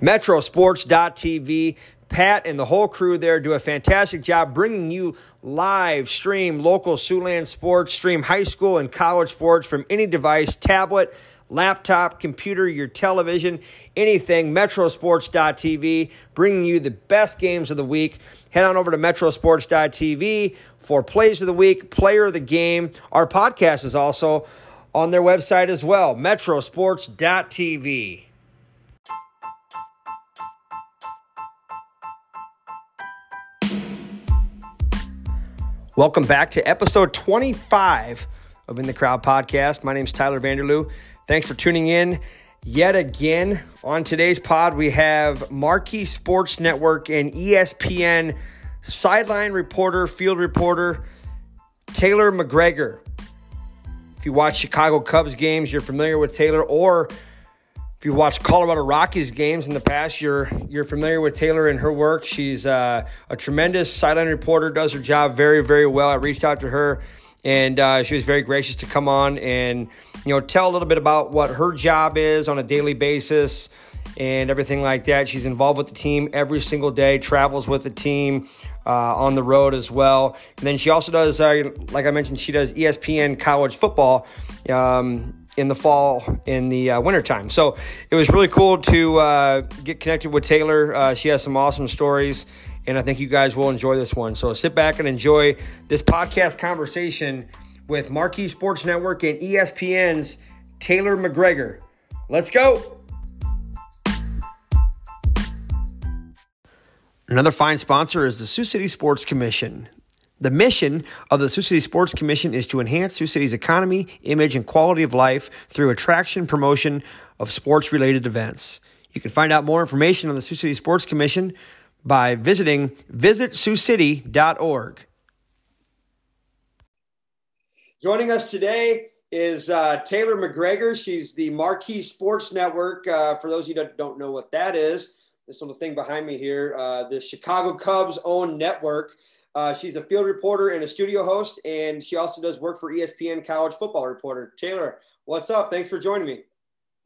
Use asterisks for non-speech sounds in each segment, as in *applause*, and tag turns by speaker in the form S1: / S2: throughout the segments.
S1: metrosports.tv. Pat and the whole crew there do a fantastic job bringing you live stream local Siouxland sports, stream high school and college sports from any device, tablet, laptop, computer, your television, anything. Metrosports.tv, bringing you the best games of the week. Head on over to Metrosports.tv for plays of the week, player of the game. Our podcast is also on their website as well, Metrosports.tv. Welcome back to episode 25 of In the Crowd podcast. My name is Tyler Vanderloo. Thanks for tuning in yet again. On today's pod, we have Marquee Sports Network and ESPN sideline reporter, field reporter, Taylor McGregor. If you watch Chicago Cubs games, you're familiar with Taylor, or if you watched Colorado Rockies games in the past, you're you're familiar with Taylor and her work. She's uh, a tremendous sideline reporter, does her job very very well. I reached out to her, and uh, she was very gracious to come on and you know tell a little bit about what her job is on a daily basis and everything like that. She's involved with the team every single day, travels with the team uh, on the road as well. And then she also does, uh, like I mentioned, she does ESPN college football. Um, in the fall, in the uh, wintertime. So it was really cool to uh, get connected with Taylor. Uh, she has some awesome stories, and I think you guys will enjoy this one. So sit back and enjoy this podcast conversation with Marquee Sports Network and ESPN's Taylor McGregor. Let's go. Another fine sponsor is the Sioux City Sports Commission. The mission of the Sioux City Sports Commission is to enhance Sioux City's economy, image, and quality of life through attraction promotion of sports related events. You can find out more information on the Sioux City Sports Commission by visiting visitsiouxcity.org. Joining us today is uh, Taylor McGregor. She's the Marquee Sports Network. Uh, for those of you that don't know what that is, this little thing behind me here, uh, the Chicago Cubs own network. Uh, she's a field reporter and a studio host, and she also does work for ESPN College Football Reporter. Taylor, what's up? Thanks for joining me.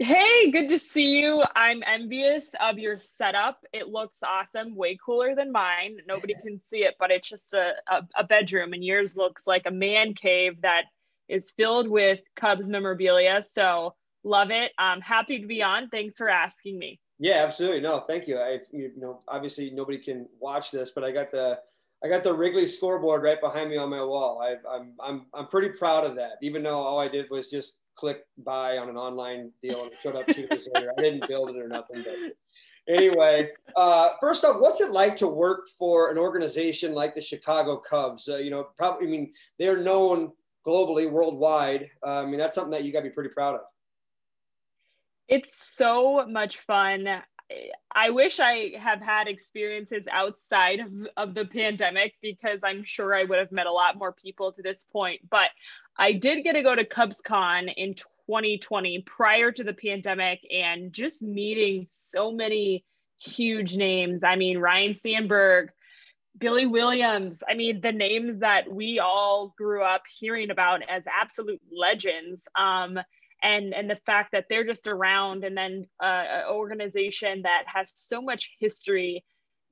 S2: Hey, good to see you. I'm envious of your setup. It looks awesome, way cooler than mine. Nobody can see it, but it's just a, a, a, bedroom, and yours looks like a man cave that is filled with Cubs memorabilia. So, love it. I'm happy to be on. Thanks for asking me.
S1: Yeah, absolutely. No, thank you. I, you know, obviously nobody can watch this, but I got the I got the Wrigley scoreboard right behind me on my wall. I, I'm, I'm, I'm pretty proud of that, even though all I did was just click buy on an online deal and it showed up two days later. I didn't build it or nothing. But anyway, uh, first off, what's it like to work for an organization like the Chicago Cubs? Uh, you know, probably, I mean, they're known globally, worldwide. Uh, I mean, that's something that you got to be pretty proud of.
S2: It's so much fun. I wish I have had experiences outside of, of the pandemic because I'm sure I would have met a lot more people to this point. But I did get to go to CubsCon in 2020 prior to the pandemic and just meeting so many huge names. I mean, Ryne Sandberg, Billy Williams. I mean, the names that we all grew up hearing about as absolute legends. Um, and and the fact that they're just around and then uh, an organization that has so much history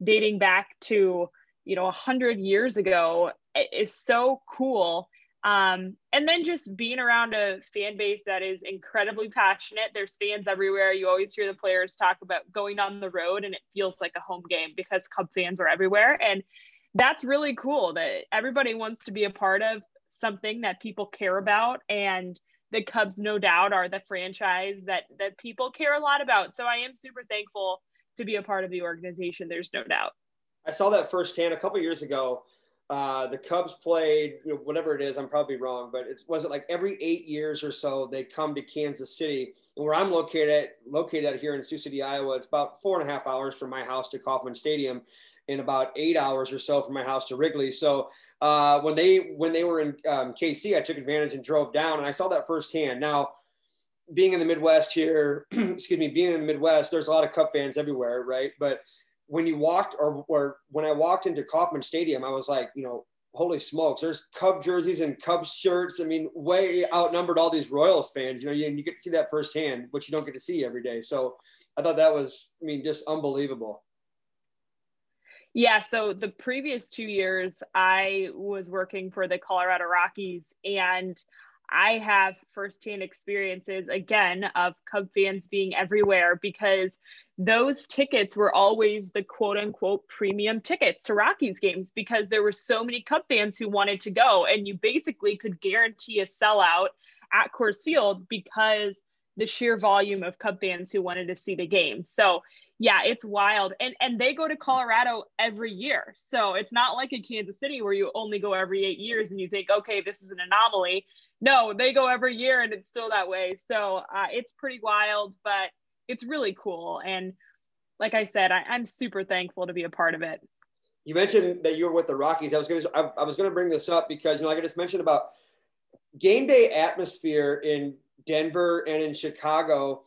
S2: dating back to you know a hundred years ago is so cool. Um, and then just being around a fan base that is incredibly passionate. There's fans everywhere. You always hear the players talk about going on the road and it feels like a home game because cub fans are everywhere. And that's really cool that everybody wants to be a part of something that people care about. And the Cubs, no doubt, are the franchise that that people care a lot about. So I am super thankful to be a part of the organization. There's no doubt.
S1: I saw that firsthand a couple years ago. Uh, the Cubs played, you know, whatever it is, I'm probably wrong, but it was it like every eight years or so they come to Kansas City, and where I'm located at, located at here in Sioux City, Iowa, it's about four and a half hours from my house to Kauffman Stadium, in about eight hours or so from my house to Wrigley. So uh, when they when they were in um, KC, I took advantage and drove down, and I saw that firsthand. Now, being in the Midwest here, *clears throat* excuse me, being in the Midwest, there's a lot of Cub fans everywhere, right? But when you walked, or, or when I walked into Kauffman Stadium, I was like, you know, holy smokes, there's Cub jerseys and Cubs shirts. I mean, way outnumbered all these Royals fans. You know, you, you get to see that firsthand, which you don't get to see every day. So I thought that was, I mean, just unbelievable.
S2: Yeah, so the previous two years, I was working for the Colorado Rockies, and I have firsthand experiences again of Cub fans being everywhere because those tickets were always the quote unquote premium tickets to Rockies games because there were so many Cub fans who wanted to go, and you basically could guarantee a sellout at Coors Field because the sheer volume of Cub fans who wanted to see the game. So yeah, it's wild. And and they go to Colorado every year. So it's not like in Kansas City where you only go every eight years and you think, okay, this is an anomaly. No, they go every year and it's still that way. So uh, it's pretty wild, but it's really cool. And like I said, I, I'm super thankful to be a part of it.
S1: You mentioned that you were with the Rockies. I was going to I, I was to bring this up because you know like I just mentioned about game day atmosphere in Denver and in Chicago,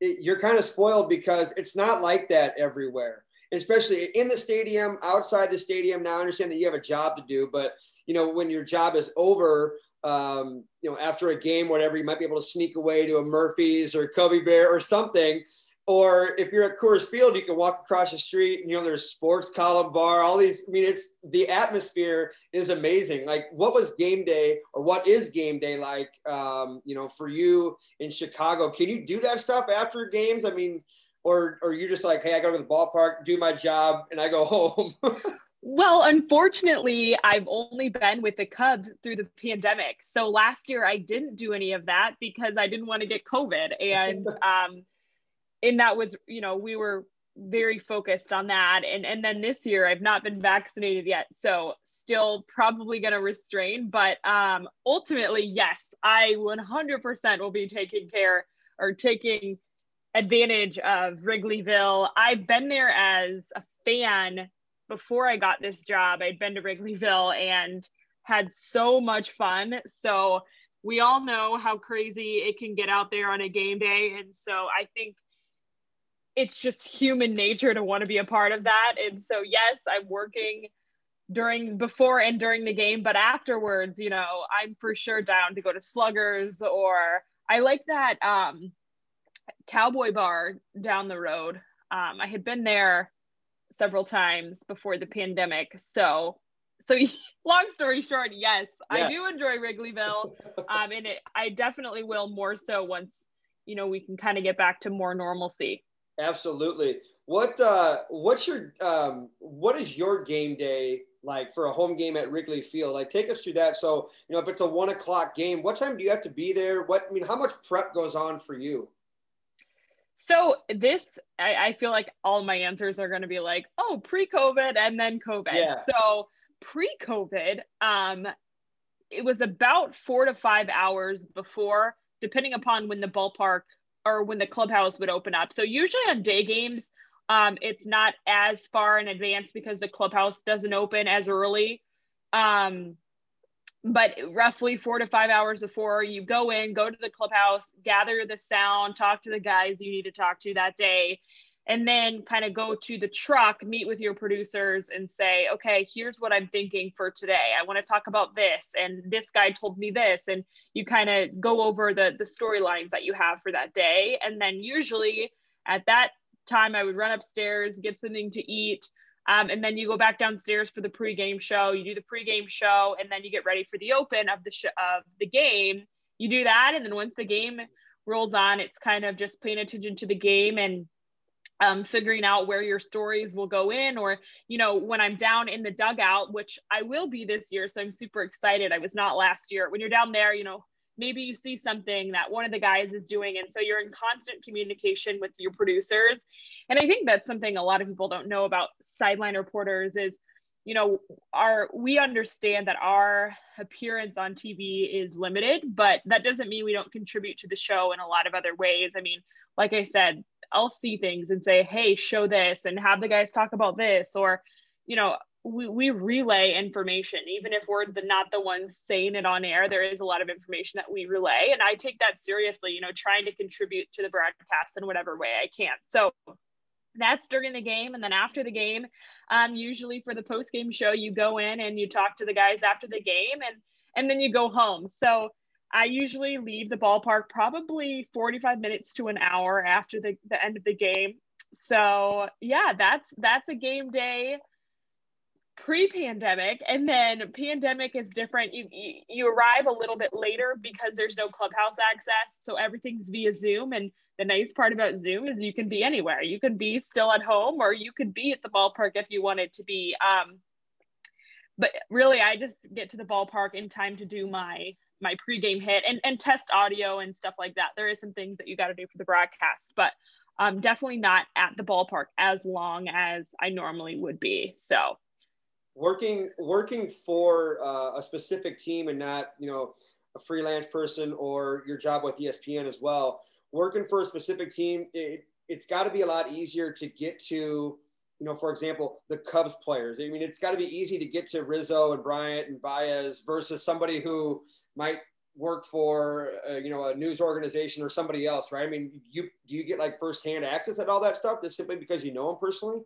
S1: it, you're kind of spoiled because it's not like that everywhere. Especially in the stadium, outside the stadium. Now I understand that you have a job to do, but you know when your job is over, um, you know after a game, whatever, you might be able to sneak away to a Murphy's or Cubby Bear or something or if you're at Coors Field, you can walk across the street and you know there's sports column bar, all these. I mean, it's the atmosphere is amazing. Like, what was game day, or what is game day like? Um, you know, for you in Chicago, can you do that stuff after games? I mean, or or you just like, hey, I go to the ballpark, do my job, and I go *laughs* home.
S2: Well, unfortunately, I've only been with the Cubs through the pandemic. So last year I didn't do any of that because I didn't want to get COVID. And *laughs* um, and that was you know we were very focused on that. And and then this year I've not been vaccinated yet so still probably going to restrain but um ultimately yes I 100% will be taking care or taking advantage of Wrigleyville. I've been there as a fan before I got this job. I'd been to Wrigleyville and had so much fun. So we all know how crazy it can get out there on a game day. And so I think it's just human nature to want to be a part of that. And so, yes, I'm working during before and during the game, but afterwards, you know, I'm for sure down to go to Sluggers or I like that um, cowboy bar down the road. Um, I had been there several times before the pandemic. So, so *laughs* long story short, yes, yes. I do enjoy Wrigleyville. *laughs* Um, and it, I definitely will more so once, you know, we can kind of get back to more normalcy.
S1: Absolutely. What uh, what's your um, what is your game day like for a home game at Wrigley Field? Like, take us through that. So, you know, if it's a one o'clock game, what time do you have to be there? What I mean, how much prep goes on for you?
S2: So this, I, I feel like all my answers are going to be like, oh, pre-COVID and then COVID. Yeah. So pre-COVID, um, it was about four to five hours before, depending upon when the ballpark or when the clubhouse would open up. So usually on day games, um, it's not as far in advance because the clubhouse doesn't open as early. Um, but roughly four to five hours before you go in, go to the clubhouse, gather the sound, talk to the guys you need to talk to that day, and then kind of go to the truck, meet with your producers and say, okay, here's what I'm thinking for today. I want to talk about this. And this guy told me this. And you kind of go over the, the storylines that you have for that day. And then usually at that time, I would run upstairs, get something to eat. Um, and then you go back downstairs for the pregame show. You do the pregame show, and then you get ready for the open of the sh- of the game. You do that, and then once the game rolls on, it's kind of just paying attention to the game and um, figuring out where your stories will go in or you know when i'm down in the dugout which i will be this year so i'm super excited. I was not last year. When you're down there you know maybe you see something that one of the guys is doing and so you're in constant communication with your producers. And i think that's something a lot of people don't know about sideline reporters is you know our we understand that our appearance on tv is limited but that doesn't mean we don't contribute to the show in a lot of other ways. I mean like i said I'll see things and say, hey, show this and have the guys talk about this. Or, you know, we, we relay information, even if we're the, not the ones saying it on air, there is a lot of information that we relay. And I take that seriously, you know, trying to contribute to the broadcast in whatever way I can. So that's during the game. And then after the game, um, usually for the post game show, you go in and you talk to the guys after the game and, and then you go home. So I usually leave the ballpark probably 45 minutes to an hour after the, the end of the game. So yeah, that's that's a game day pre-pandemic. And then pandemic is different. You, you, you arrive a little bit later because there's no clubhouse access. So everything's via zoom. And the nice part about zoom is you can be anywhere. You can be still at home or you could be at the ballpark if you wanted to be um, but really i just get to the ballpark in time to do my my pregame hit and, and test audio and stuff like that. There is some things that you got to do for the broadcast but um, definitely not at the ballpark as long as i normally would be so.
S1: Working working for uh, a specific team and not you know a freelance person or your job with espn as well working for a specific team it, it's got to be a lot easier to get to you know, for example, the Cubs players. I mean, it's got to be easy to get to Rizzo and Bryant and Baez versus somebody who might work for, uh, you know, a news organization or somebody else, right? I mean, you do you get like firsthand access at all that stuff just simply because you know them personally?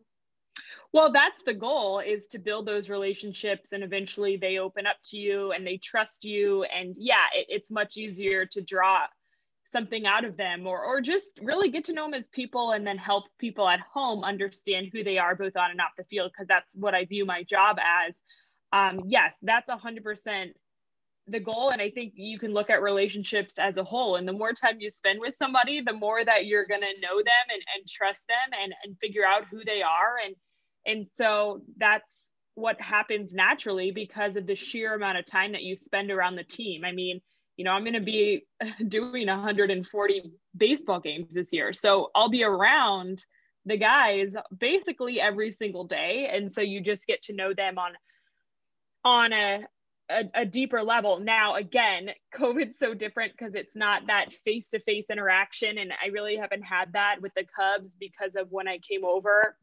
S2: Well, that's the goal is to build those relationships and eventually they open up to you and they trust you. And yeah, it, it's much easier to draw something out of them or or just really get to know them as people and then help people at home understand who they are both on and off the field because that's what I view my job as. Um, yes, that's a hundred percent the goal. And I think you can look at relationships as a whole. And the more time you spend with somebody, the more that you're gonna know them and, and trust them and, and figure out who they are. And and so that's what happens naturally because of the sheer amount of time that you spend around the team. I mean, you know, I'm going to be *laughs* doing 140 baseball games this year. So I'll be around the guys basically every single day. And so you just get to know them on, on a, a, a deeper level. Now, again, COVID's so different because it's not that face to face interaction. And I really haven't had that with the Cubs because of when I came over.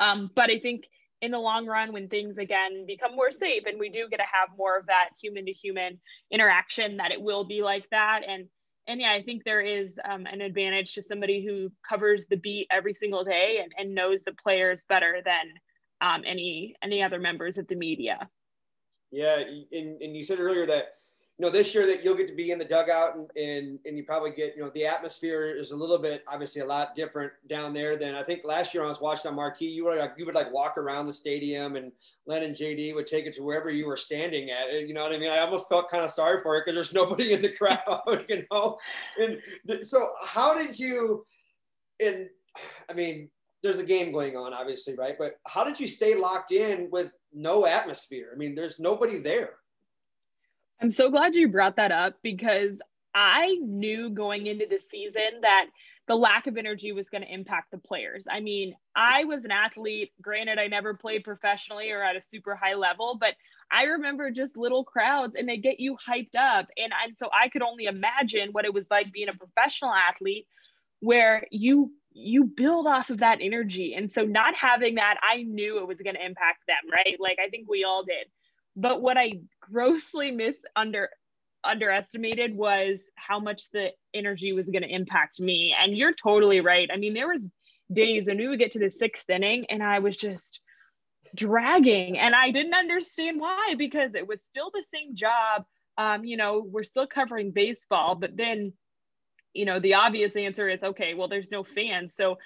S2: Um, but I think in the long run when things again become more safe and we do get to have more of that human to human interaction that it will be like that. And and yeah i think there is um, an advantage to somebody who covers the beat every single day and, and knows the players better than um, any any other members of the media.
S1: Yeah and, and you said earlier that you know, this year that you'll get to be in the dugout and, and, and you probably get, you know, the atmosphere is a little bit, obviously a lot different down there than I think last year I was watching on Marquee, you were like, you would like walk around the stadium and Len and JD would take it to wherever you were standing at it. You know what I mean? I almost felt kind of sorry for it because there's *laughs* nobody in the crowd, *laughs* you know? And th- so how did you, and I mean, there's a game going on obviously, right? But how did you stay locked in with no atmosphere? I mean, there's nobody there.
S2: I'm so glad you brought that up because I knew going into the season that the lack of energy was going to impact the players. I mean, I was an athlete. Granted, I never played professionally or at a super high level, but I remember just little crowds and they get you hyped up. And, and so I could only imagine what it was like being a professional athlete where you you build off of that energy. And so not having that, I knew it was going to impact them, right? Like I think we all did. But what I grossly miss under underestimated was how much the energy was going to impact me. And you're totally right. I mean, there was days and we would get to the sixth inning and I was just dragging and I didn't understand why because it was still the same job. Um, you know, we're still covering baseball, but then, you know, the obvious answer is okay, well, there's no fans. So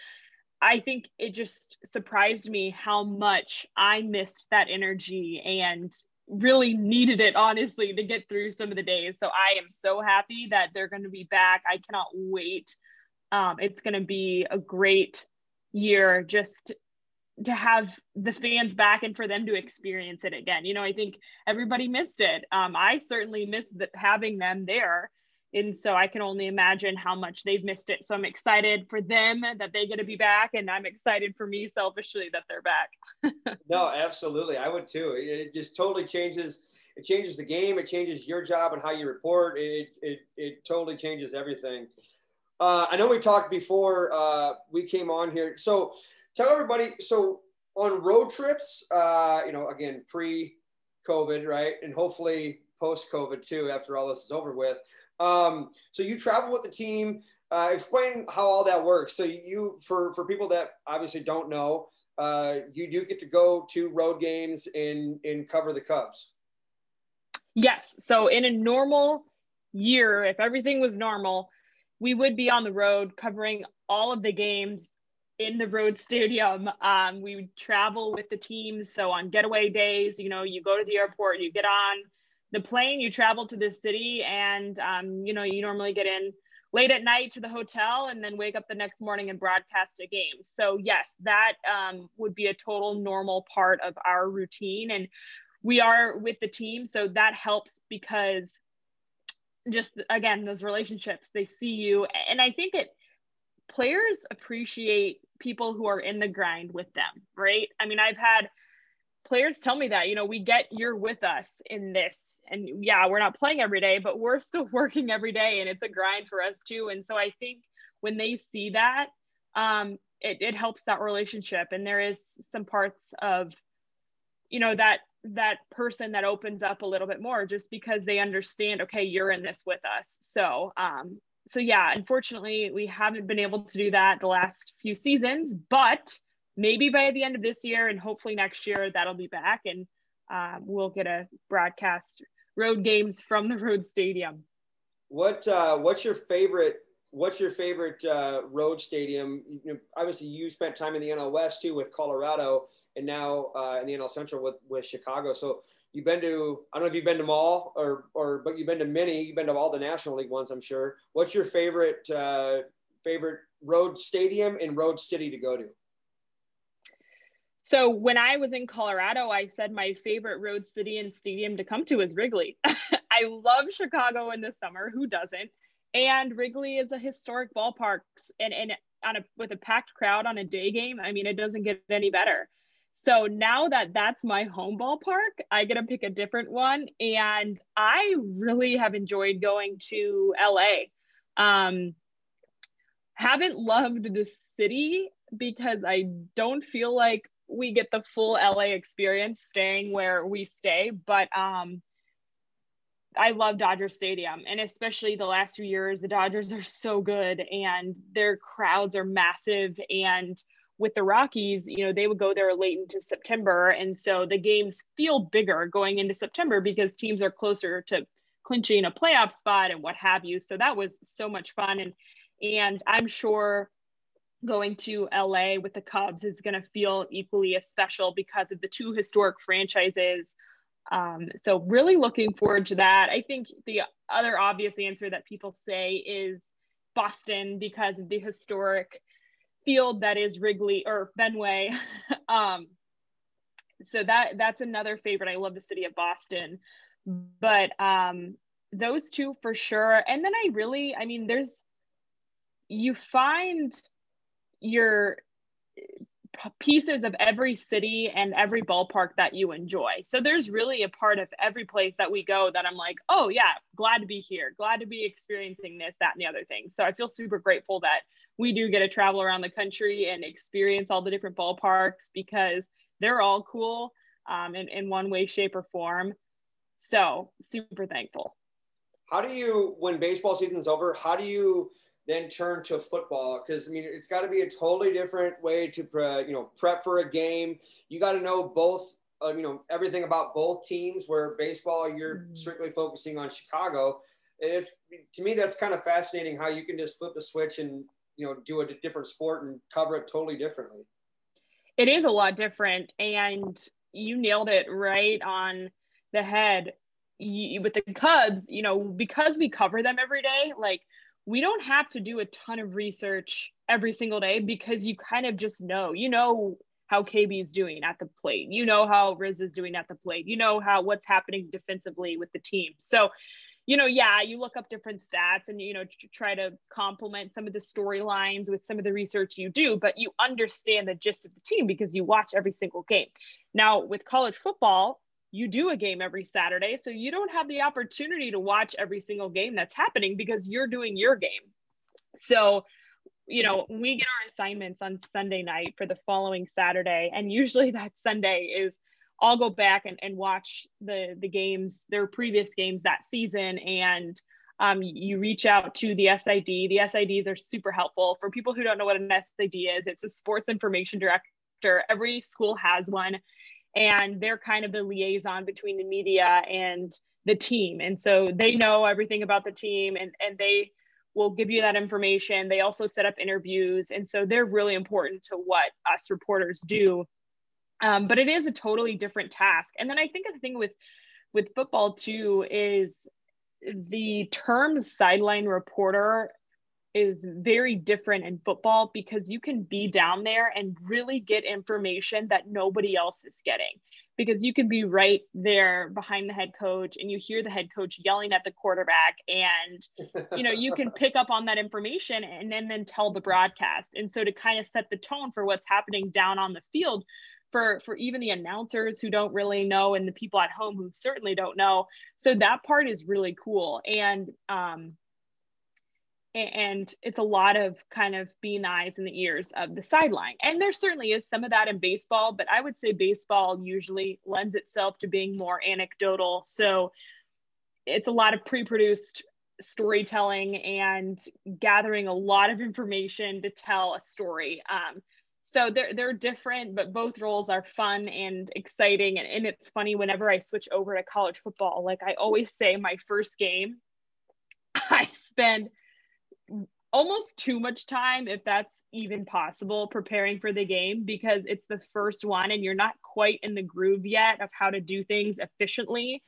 S2: I think it just surprised me how much I missed that energy and really needed it honestly to get through some of the days. So i am so happy that they're going to be back. I cannot wait. Um, it's going to be a great year just to have the fans back and for them to experience it again. You know i think everybody missed it. Um, i certainly missed the, having them there and so I can only imagine how much they've missed it. So I'm excited for them that they get to be back, and I'm excited for me selfishly that they're back. *laughs*
S1: no, absolutely, I would too. It just totally changes. It changes the game. It changes your job and how you report. It it it totally changes everything. Uh, I know we talked before uh, we came on here. So tell everybody. So on road trips, uh, you know, again pre-COVID, right, and hopefully post-COVID too. After all this is over with um, so you travel with the team. Uh, explain how all that works. So you, for for people that obviously don't know, uh, you do get to go to road games and and cover the Cubs.
S2: Yes. So in a normal year, if everything was normal, we would be on the road covering all of the games in the road stadium. Um, we would travel with the teams. So on getaway days, you know, you go to the airport, you get on the plane, you travel to the city, and um, you know, you normally get in late at night to the hotel and then wake up the next morning and broadcast a game. So yes, that um, would be a total normal part of our routine, and we are with the team, so that helps because just again those relationships they see you. And i think it players appreciate people who are in the grind with them right? I mean i've had players tell me that you know we get you're with us in this and yeah we're not playing every day but we're still *laughs* working every day and it's a grind for us too. And so i think when they see that um, it, it helps that relationship. And there is some parts of you know that that person that opens up a little bit more just because they understand okay you're in this with us. So um so yeah unfortunately we haven't been able to do that the last few seasons but maybe by the end of this year and hopefully next year that'll be back and um, we'll get a broadcast road games from the road stadium
S1: what uh, what's your favorite what's your favorite uh, road stadium? You know, obviously, you spent time in the NL West too with Colorado, and now uh, in the NL Central with with Chicago. So you've been to I don't know if you've been to them all or or but you've been to many. You've been to all the National League ones, I'm sure. What's your favorite uh, favorite road stadium and road city to go to?
S2: So when I was in Colorado, I said my favorite road city and stadium to come to is Wrigley. *laughs* I love Chicago in the summer. Who doesn't? and Wrigley is a historic ballpark and, and on a with a packed crowd on a day game, I mean it doesn't get any better. So now that that's my home ballpark, I get to pick a different one and I really have enjoyed going to LA. Um haven't loved the city because I don't feel like we get the full LA experience staying where we stay, but um I love Dodger Stadium, and especially the last few years, the Dodgers are so good, and their crowds are massive. And with the Rockies, you know, they would go there late into September, and so the games feel bigger going into September because teams are closer to clinching a playoff spot and what have you. So that was so much fun, and and I'm sure going to LA with the Cubs is going to feel equally as special because of the two historic franchises um, so really looking forward to that. I think the other obvious answer that people say is Boston because of the historic field that is Wrigley or Fenway. *laughs* um, so that that's another favorite. I love the city of Boston, but um, those two for sure. And then I really, I mean, there's you find your pieces of every city and every ballpark that you enjoy. So there's really a part of every place that we go that I'm like, oh, yeah, glad to be here, glad to be experiencing this, that, and the other thing. So I feel super grateful that we do get to travel around the country and experience all the different ballparks because they're all cool um, in, in one way, shape, or form. So super thankful.
S1: How do you, when baseball season's over, how do you? Then turn to football because I mean it's got to be a totally different way to pre, you know prep for a game. You got to know both uh, you know everything about both teams. Where baseball you're mm-hmm. strictly focusing on Chicago. It's to me that's kind of fascinating how you can just flip the switch and you know do a different sport and cover it totally differently.
S2: It is a lot different, and you nailed it right on the head. You, with the Cubs, you know, because we cover them every day, like we don't have to do a ton of research every single day because you kind of just know, you know how KB is doing at the plate. You know how Riz is doing at the plate. You know how what's happening defensively with the team. So, you know, yeah, you look up different stats and you know try to complement some of the storylines with some of the research you do, but you understand the gist of the team because you watch every single game. Now, with college football, you do a game every Saturday. So you don't have the opportunity to watch every single game that's happening because you're doing your game. So, you know, we get our assignments on Sunday night for the following Saturday. And usually *laughs* that Sunday is I'll go back and, and watch the the games, their previous games that season. And um, you reach out to the SID. The SIDs are super helpful. For people who don't know what an SID is, it's a sports information director. Every school has one and they're kind of the liaison between the media and the team. And so they know everything about the team and, and they will give you that information. They also set up interviews. And so they're really important to what us reporters do. Um, but it is a totally different task. And then I think the thing with with football too is the term sideline reporter is very different in football because you can be down there and really get information that nobody else is getting. Because you can be right there behind the head coach and you hear the head coach yelling at the quarterback and you know you can *laughs* pick up on that information and then then tell the broadcast. And so to kind of set the tone for what's happening down on the field for for even the announcers who don't really know and the people at home who certainly don't know. So that part is really cool. And um and it's a lot of kind of being the eyes and the ears of the sideline. And there certainly is some of that in baseball, but I would say baseball usually lends itself to being more anecdotal. So it's a lot of pre produced storytelling and gathering a lot of information to tell a story. Um, so they're, they're different, but both roles are fun and exciting. And, and it's funny whenever I switch over to college football, like I always say, my first game, *laughs* I spend almost too much time if that's even possible preparing for the game because it's the first one and you're not quite in the groove yet of how to do things efficiently.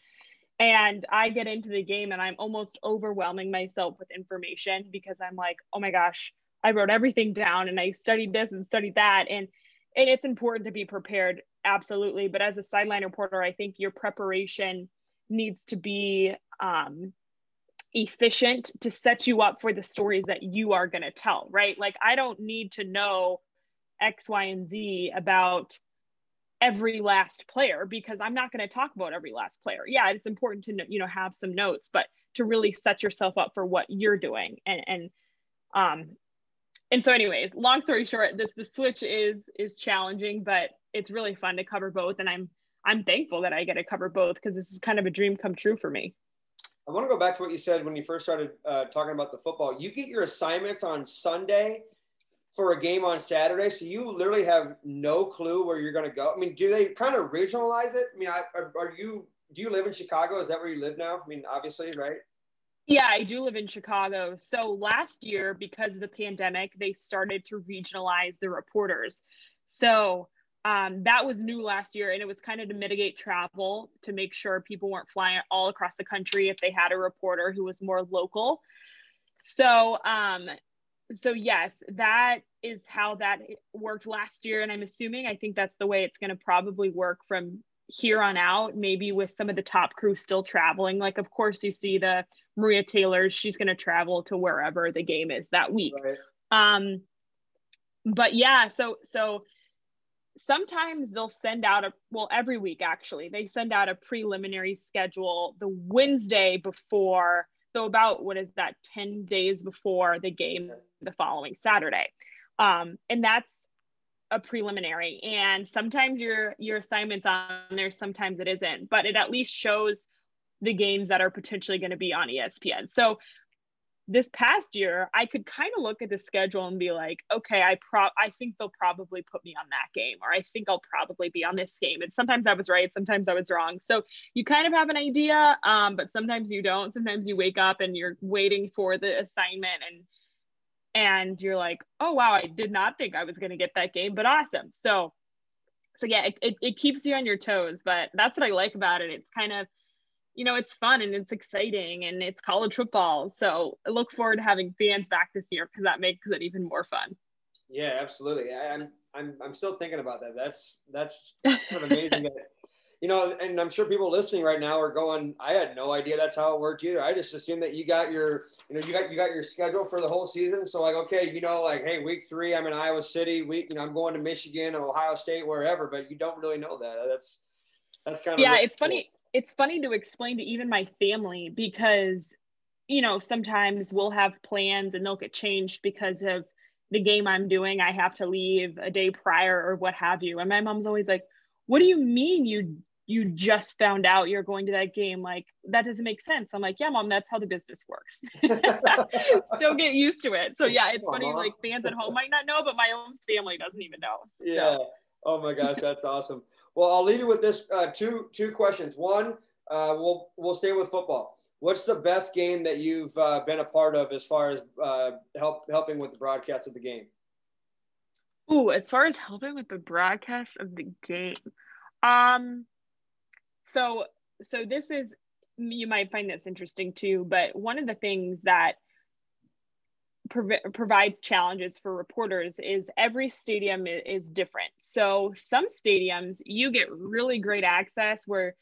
S2: And i get into the game and i'm almost overwhelming myself with information because i'm like oh my gosh i wrote everything down and i studied this and studied that. And and it's important to be prepared absolutely. But as a sideline reporter i think your preparation needs to be um, efficient to set you up for the stories that you are going to tell, right? Like, I don't need to know X, Y, and Z about every last player because I'm not going to talk about every last player. Yeah, it's important to you know have some notes, but to really set yourself up for what you're doing and and um and so anyways, long story short, this the switch is is challenging, but it's really fun to cover both and I'm I'm thankful that I get to cover both because this is kind of a dream come true for me.
S1: I want to go back to what you said when you first started uh, talking about the football. You get your assignments on Sunday for a game on Saturday, so you literally have no clue where you're going to go. I mean, do they kind of regionalize it? I mean, are, are you do you live in Chicago? Is that where you live now? I mean, obviously, right?
S2: Yeah, I do live in Chicago. So last year, because of the pandemic, they started to regionalize the reporters. So um, that was new last year and it was kind of to mitigate travel to make sure people weren't flying all across the country if they had a reporter who was more local. So um, so yes that is how that worked last year and i'm assuming i think that's the way it's going to probably work from here on out maybe with some of the top crew still traveling. Like of course you see the maria taylor she's going to travel to wherever the game is that week. Right. um but yeah so so sometimes they'll send out a well every week actually they send out a preliminary schedule the wednesday before so about what is that 10 days before the game the following saturday. Um, and that's a preliminary. And sometimes your your assignments on there sometimes it isn't but it at least shows the games that are potentially going to be on espn so this past year, I could kind of look at the schedule and be like, okay, I pro I think they'll probably put me on that game, or I think I'll probably be on this game. And sometimes I was right, sometimes I was wrong. So you kind of have an idea, um, but sometimes you don't. Sometimes you wake up and you're waiting for the assignment and and you're like, oh wow, I did not think I was gonna get that game, but awesome. So so yeah, it, it, it keeps you on your toes, but that's what I like about it. It's kind of you know, it's fun and it's exciting and it's college football. So I look forward to having fans back this year because that makes it even more fun.
S1: Yeah, absolutely. I, am I'm, I'm still thinking about that. That's, that's *laughs* kind of amazing. that, you know, and I'm sure people listening right now are going, I had no idea that's how it worked either. I just assumed that you got your, you know, you got, you got your schedule for the whole season. So like, okay, you know, like, Hey, week three, I'm in Iowa city week, you know, I'm going to Michigan, Ohio state, wherever, but you don't really know that. That's, that's kind of,
S2: yeah, it's cool. funny it's funny to explain to even my family because you know sometimes we'll have plans and they'll get changed because of the game I'm doing. I have to leave a day prior or what have you. And my mom's always like what do you mean you you just found out you're going to that game? Like that doesn't make sense. I'm like yeah mom that's how the business works. *laughs* Still get used to it. So yeah it's funny uh-huh. like fans at home might not know but my own family doesn't even know.
S1: Yeah. So. oh my gosh that's awesome well, I'll leave you with this uh, two two questions. One, uh, we'll we'll stay with football. What's the best game that you've uh, been a part of as far as uh, help helping with the broadcast of the game?
S2: Ooh, as far as helping with the broadcast of the game, um, so so this is you might find this interesting too, but one of the things that prov- provides challenges for reporters is every stadium is different. So some stadiums you get really great access where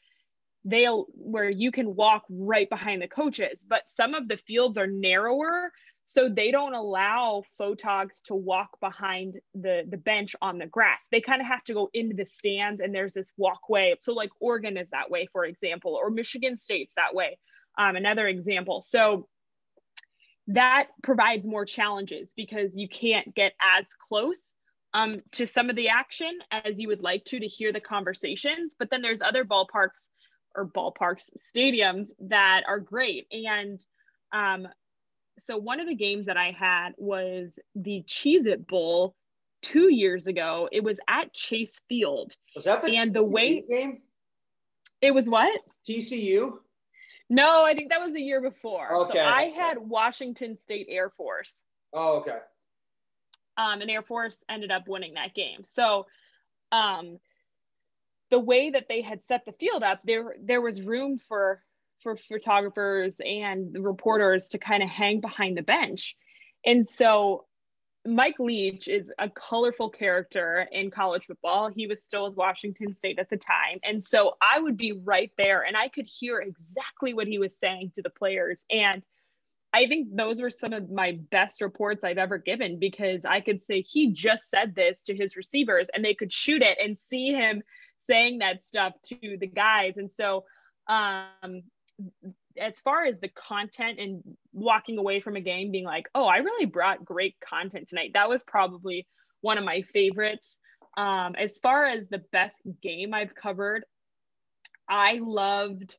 S2: they'll where you can walk right behind the coaches, but some of the fields are narrower so they don't allow photogs to walk behind the the bench on the grass. They kind of have to go into the stands and there's this walkway. So like oregon is that way for example or michigan state's that way um, another example. So that provides more challenges because you can't get as close um, to some of the action as you would like to to hear the conversations but then there's other ballparks or ballparks stadiums that are great and um, so one of the games that I had was the Cheez It Bowl two years ago. It was at Chase Field.
S1: Was that the and TCU the way game?
S2: It was what?
S1: TCU.
S2: No, I think that was the year before. Okay. So I had Washington State Air Force.
S1: Oh, okay.
S2: Um, and Air Force ended up winning that game. So, um, the way that they had set the field up, there there was room for for photographers and reporters to kind of hang behind the bench. And so Mike Leach is a colorful character in college football. He was still with Washington State at the time. And so I would be right there and I could hear exactly what he was saying to the players. And I think those were some of my best reports I've ever given because I could say he just said this to his receivers and they could shoot it and see him saying that stuff to the guys. And so um, as far as the content and walking away from a game being like, oh, I really brought great content tonight. That was probably one of my favorites. Um, as far as the best game I've covered, I loved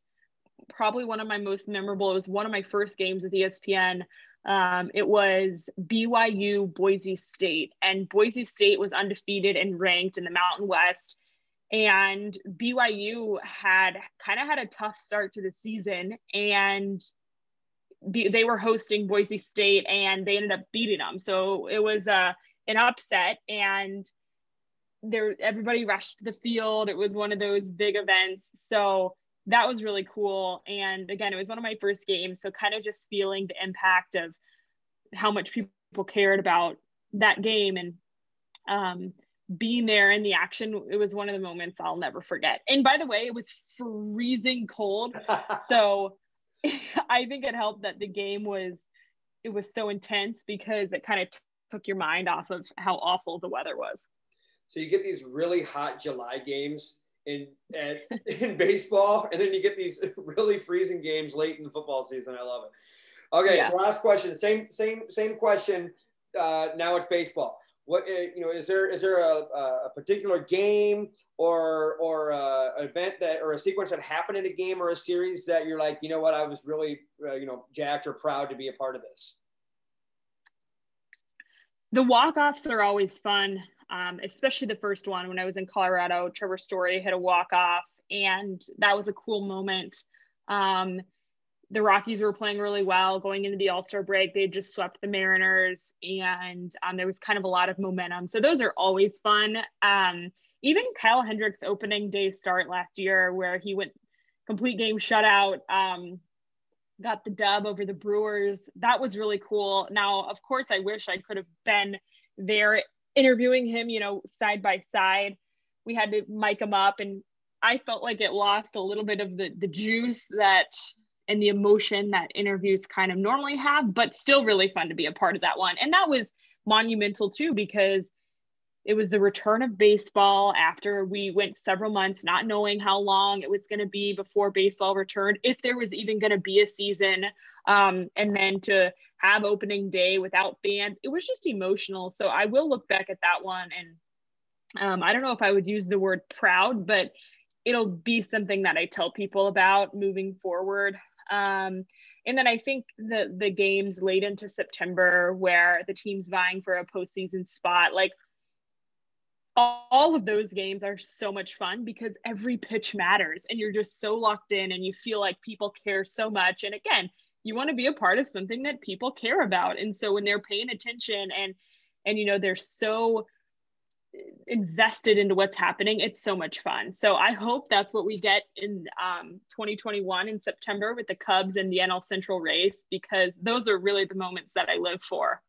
S2: probably one of my most memorable. It was one of my first games with ESPN. Um, it was BYU Boise State, and Boise State was undefeated and ranked in the Mountain West and BYU had kind of had a tough start to the season and they were hosting Boise State and they ended up beating them. So it was uh, an upset and there everybody rushed the field. It was one of those big events. So that was really cool. And again, it was one of my first games. So kind of just feeling the impact of how much people cared about that game and um, being there in the action, it was one of the moments I'll never forget. And by the way, it was freezing cold. *laughs* so *laughs* I think it helped that the game was it was so intense because it kind of t- took your mind off of how awful the weather was.
S1: So you get these really hot July games in *laughs* in baseball, and then you get these really freezing games late in the football season. I love it. Okay, yeah. last question. Same same same question. Uh, now it's baseball what uh, you know is there is there a, a particular game or or uh, event that or a sequence that happened in a game or a series that you're like you know what I was really uh, you know jacked or proud to be a part of this.
S2: The walk offs are always fun, um, especially the first one when I was in Colorado. Trevor Story hit a walk off, and that was a cool moment. Um, the Rockies were playing really well going into the All Star break. They just swept the Mariners, and um, there was kind of a lot of momentum. So those are always fun. Um, even Kyle Hendricks' opening day start last year, where he went complete game shutout, um, got the dub over the Brewers. That was really cool. Now, of course, I wish I could have been there interviewing him, you know, side by side. We had to mic him up, and I felt like it lost a little bit of the the juice that and the emotion that interviews kind of normally have, but still really fun to be a part of that one. And that was monumental too, because it was the return of baseball after we went several months not knowing how long it was going to be before baseball returned, if there was even going to be a season. Um, and then to have opening day without fans, it was just emotional. So I will look back at that one and um, I don't know if I would use the word proud, but it'll be something that I tell people about moving forward. Um, and then I think the the games late into September where the team's vying for a postseason spot, like all of those games are so much fun because every pitch matters and you're just so locked in and you feel like people care so much. And again you want to be a part of something that people care about. And so when they're paying attention and and you know they're so invested into what's happening it's so much fun. So i hope that's what we get in um, 2021 in september with the cubs and the nl central race because those are really the moments that i live for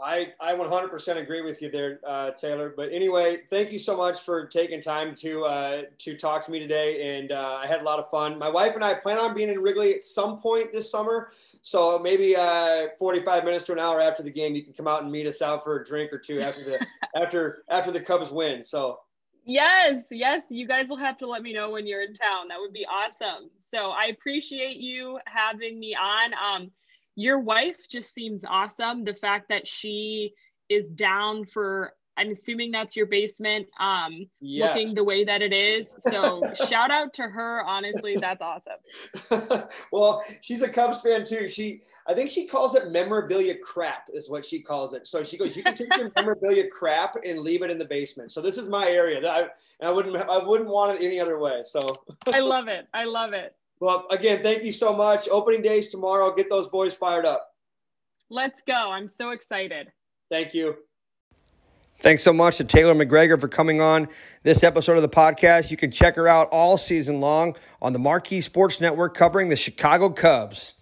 S1: I, I 100% agree with you there, uh, Taylor. But anyway, thank you so much for taking time to uh, to talk to me today, and uh, I had a lot of fun. My wife and I plan on being in Wrigley at some point this summer, so maybe uh, 45 minutes to an hour after the game, you can come out and meet us out for a drink or two after the *laughs* after after the Cubs win. So
S2: yes, yes, you guys will have to let me know when you're in town. That would be awesome. So I appreciate you having me on. Um, your wife just seems awesome. The fact that she is down for I'm assuming that's your basement um yes. looking the way that it is. So *laughs* shout out to her. Honestly, that's awesome. *laughs*
S1: well, she's a Cubs fan too. She I think she calls it memorabilia crap is what she calls it. So she goes, you can take your *laughs* memorabilia crap and leave it in the basement. So this is my area. That I, I wouldn't I wouldn't want it any other way. So
S2: I love it. I love it.
S1: Well, again, thank you so much. Opening days tomorrow. Get those boys fired up.
S2: Let's go. I'm so excited.
S1: Thank you. Thanks so much to Taylor McGregor for coming on this episode of the podcast. You can check her out all season long on the Marquee Sports Network covering the Chicago Cubs.